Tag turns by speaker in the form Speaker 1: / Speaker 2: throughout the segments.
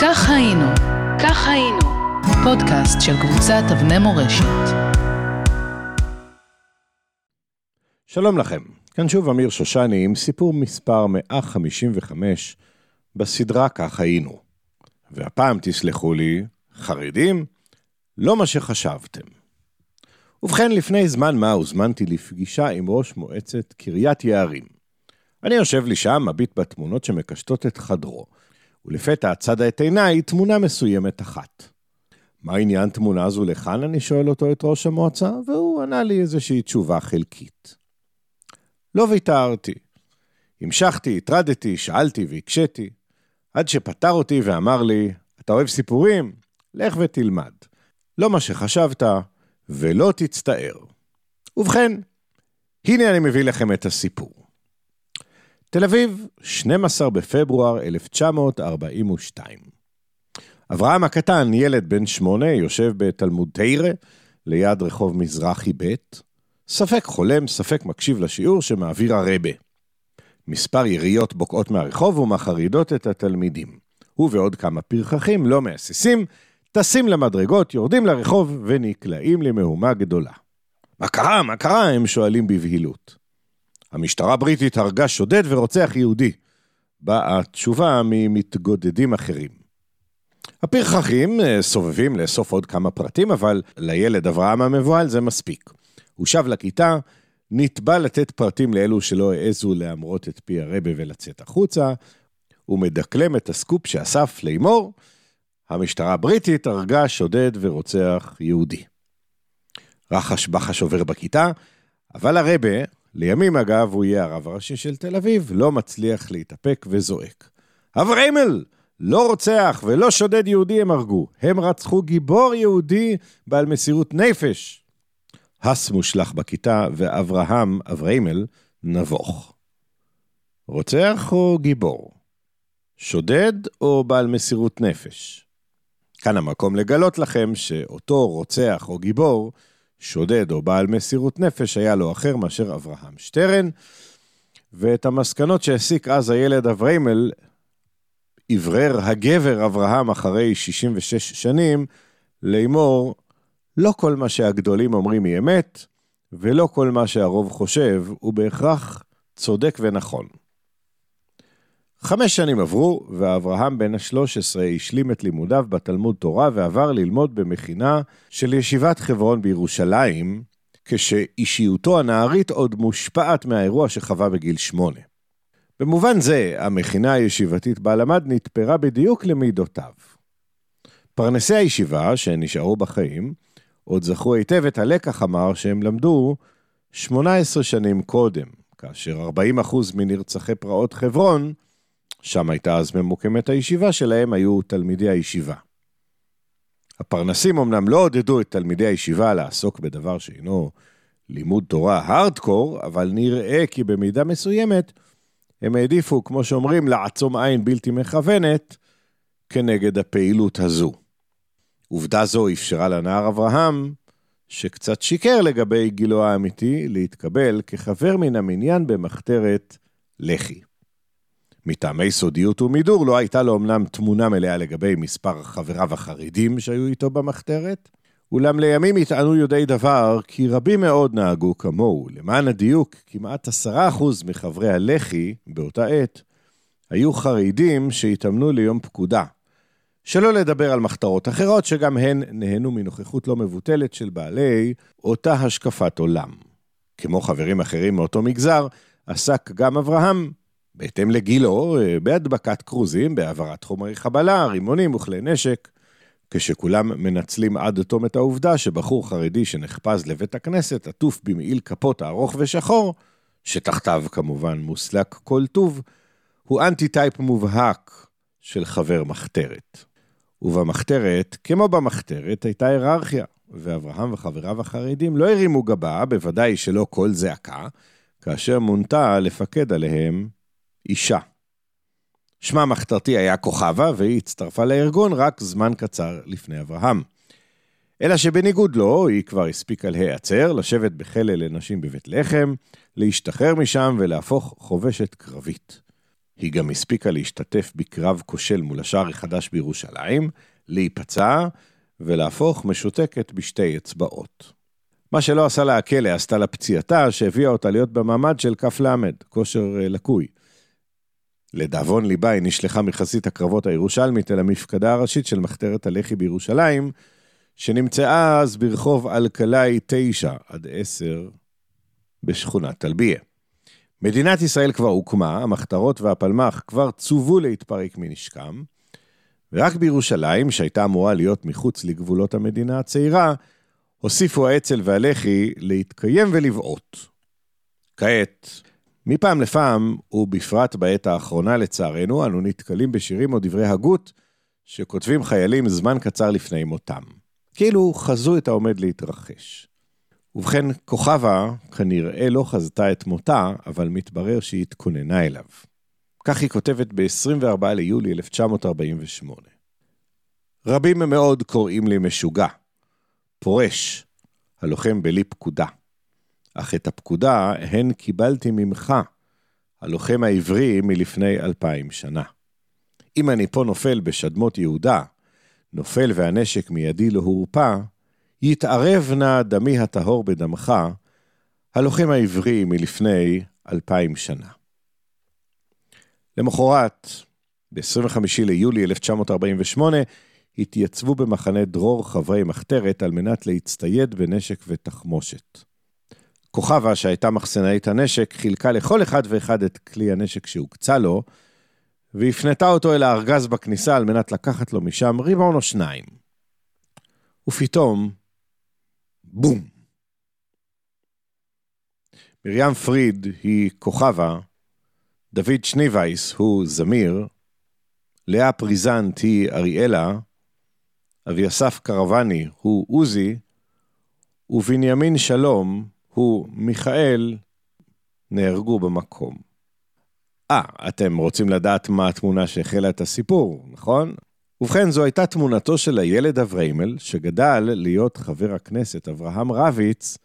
Speaker 1: כך היינו, כך היינו, פודקאסט של קבוצת אבני מורשת.
Speaker 2: שלום לכם, כאן שוב אמיר שושני עם סיפור מספר 155 בסדרה כך היינו. והפעם תסלחו לי, חרדים, לא מה שחשבתם. ובכן, לפני זמן מה הוזמנתי לפגישה עם ראש מועצת קריית יערים. אני יושב לי שם, מביט בתמונות שמקשטות את חדרו, ולפתע צדה את עיניי תמונה מסוימת אחת. מה עניין תמונה זו לכאן? אני שואל אותו את ראש המועצה, והוא ענה לי איזושהי תשובה חלקית. לא ויתרתי. המשכתי, הטרדתי, שאלתי והקשיתי, עד שפטר אותי ואמר לי, אתה אוהב סיפורים? לך ותלמד. לא מה שחשבת, ולא תצטער. ובכן, הנה אני מביא לכם את הסיפור. תל אביב, 12 בפברואר 1942. אברהם הקטן, ילד בן שמונה, יושב בתלמוד תירא, ליד רחוב מזרחי ב', ספק חולם, ספק מקשיב לשיעור שמעביר הרבה. מספר יריות בוקעות מהרחוב ומחרידות את התלמידים. הוא ועוד כמה פרחחים לא מהססים, טסים למדרגות, יורדים לרחוב ונקלעים למהומה גדולה. מה קרה? מה קרה? הם שואלים בבהילות. המשטרה הבריטית הרגה שודד ורוצח יהודי. באה התשובה ממתגודדים אחרים. הפרחחים אה, סובבים לאסוף עוד כמה פרטים, אבל לילד אברהם המבוהל זה מספיק. הוא שב לכיתה, נתבע לתת פרטים לאלו שלא העזו להמרות את פי הרבה ולצאת החוצה, הוא מדקלם את הסקופ שאסף לאמור, המשטרה הבריטית הרגה שודד ורוצח יהודי. רחש בחש עובר בכיתה, אבל הרבה, לימים אגב הוא יהיה הרב הראשי של תל אביב, לא מצליח להתאפק וזועק. אבריימל! לא רוצח ולא שודד יהודי הם הרגו, הם רצחו גיבור יהודי בעל מסירות נפש. הס מושלך בכיתה, ואברהם, אבריימל, נבוך. רוצח או גיבור? שודד או בעל מסירות נפש? כאן המקום לגלות לכם שאותו רוצח או גיבור, שודד או בעל מסירות נפש, היה לו אחר מאשר אברהם שטרן, ואת המסקנות שהסיק אז הילד אבריימל, אוורר הגבר אברהם אחרי 66 שנים, לאמור, לא כל מה שהגדולים אומרים היא אמת, ולא כל מה שהרוב חושב הוא בהכרח צודק ונכון. חמש שנים עברו, ואברהם בן ה-13 השלים את לימודיו בתלמוד תורה ועבר ללמוד במכינה של ישיבת חברון בירושלים, כשאישיותו הנערית עוד מושפעת מהאירוע שחווה בגיל שמונה. במובן זה, המכינה הישיבתית בה למד נתפרה בדיוק למידותיו. פרנסי הישיבה, שנשארו בחיים, עוד זכו היטב את הלקח המר שהם למדו 18 שנים קודם, כאשר 40% מנרצחי פרעות חברון שם הייתה אז ממוקמת הישיבה שלהם, היו תלמידי הישיבה. הפרנסים אמנם לא עודדו את תלמידי הישיבה לעסוק בדבר שאינו לימוד תורה הארדקור, אבל נראה כי במידה מסוימת הם העדיפו, כמו שאומרים, לעצום עין בלתי מכוונת כנגד הפעילות הזו. עובדה זו אפשרה לנער אברהם, שקצת שיקר לגבי גילו האמיתי, להתקבל כחבר מן המניין במחתרת לח"י. מטעמי סודיות ומידור לא הייתה לו אמנם תמונה מלאה לגבי מספר חבריו החרדים שהיו איתו במחתרת, אולם לימים יטענו יודעי דבר כי רבים מאוד נהגו כמוהו. למען הדיוק, כמעט עשרה אחוז מחברי הלח"י באותה עת היו חרדים שהתאמנו ליום פקודה. שלא לדבר על מחתרות אחרות שגם הן נהנו מנוכחות לא מבוטלת של בעלי אותה השקפת עולם. כמו חברים אחרים מאותו מגזר, עסק גם אברהם בהתאם לגילו, אה, בהדבקת כרוזים, בהעברת חומרי חבלה, רימונים וכלי נשק, כשכולם מנצלים עד תום את העובדה שבחור חרדי שנחפז לבית הכנסת עטוף במעיל כפות ארוך ושחור, שתחתיו כמובן מוסלק כל טוב, הוא אנטי-type מובהק של חבר מחתרת. ובמחתרת, כמו במחתרת, הייתה היררכיה, ואברהם וחבריו החרדים לא הרימו גבה, בוודאי שלא קול זעקה, כאשר מונתה לפקד עליהם אישה. שמה המחתרתי היה כוכבה, והיא הצטרפה לארגון רק זמן קצר לפני אברהם. אלא שבניגוד לו, היא כבר הספיקה להיעצר, לשבת בכלא לנשים בבית לחם, להשתחרר משם ולהפוך חובשת קרבית. היא גם הספיקה להשתתף בקרב כושל מול השער החדש בירושלים, להיפצע ולהפוך משותקת בשתי אצבעות. מה שלא עשה לה הכלא, עשתה לה פציעתה, שהביאה אותה להיות במעמד של כ"ל, כושר אה, לקוי. לדאבון ליבה היא נשלחה מחזית הקרבות הירושלמית אל המפקדה הראשית של מחתרת הלח"י בירושלים, שנמצאה אז ברחוב אלקלעי 9 עד 10 בשכונת טלביה. מדינת ישראל כבר הוקמה, המחתרות והפלמ"ח כבר צוו להתפרק מנשקם, ורק בירושלים, שהייתה אמורה להיות מחוץ לגבולות המדינה הצעירה, הוסיפו האצ"ל והלח"י להתקיים ולבעוט. כעת, מפעם לפעם, ובפרט בעת האחרונה לצערנו, אנו נתקלים בשירים או דברי הגות שכותבים חיילים זמן קצר לפני מותם. כאילו חזו את העומד להתרחש. ובכן, כוכבה כנראה לא חזתה את מותה, אבל מתברר שהיא התכוננה אליו. כך היא כותבת ב-24 ליולי 1948. רבים מאוד קוראים לי משוגע. פורש, הלוחם בלי פקודה. אך את הפקודה הן קיבלתי ממך, הלוחם העברי מלפני אלפיים שנה. אם אני פה נופל בשדמות יהודה, נופל והנשק מידי לא הורפא, יתערב נא דמי הטהור בדמך, הלוחם העברי מלפני אלפיים שנה. למחרת, ב-25 ליולי 1948, התייצבו במחנה דרור חברי מחתרת על מנת להצטייד בנשק ותחמושת. כוכבה, שהייתה מחסנאית הנשק, חילקה לכל אחד ואחד את כלי הנשק שהוקצה לו, והפנתה אותו אל הארגז בכניסה על מנת לקחת לו משם ריבעון או שניים. ופתאום, בום. מרים פריד היא כוכבה, דוד שניבייס הוא זמיר, לאה פריזנט היא אריאלה, אביסף קרבני הוא עוזי, ובנימין שלום הוא מיכאל, נהרגו במקום. אה, אתם רוצים לדעת מה התמונה שהחלה את הסיפור, נכון? ובכן, זו הייתה תמונתו של הילד אבריימל, שגדל להיות חבר הכנסת אברהם רביץ,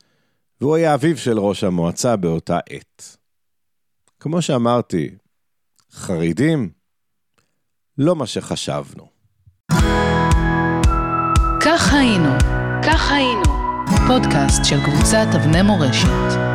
Speaker 2: והוא היה אביו של ראש המועצה באותה עת. כמו שאמרתי, חרדים? לא מה שחשבנו.
Speaker 1: כך היינו, כך היינו, פודקאסט של קבוצת אבני מורשת.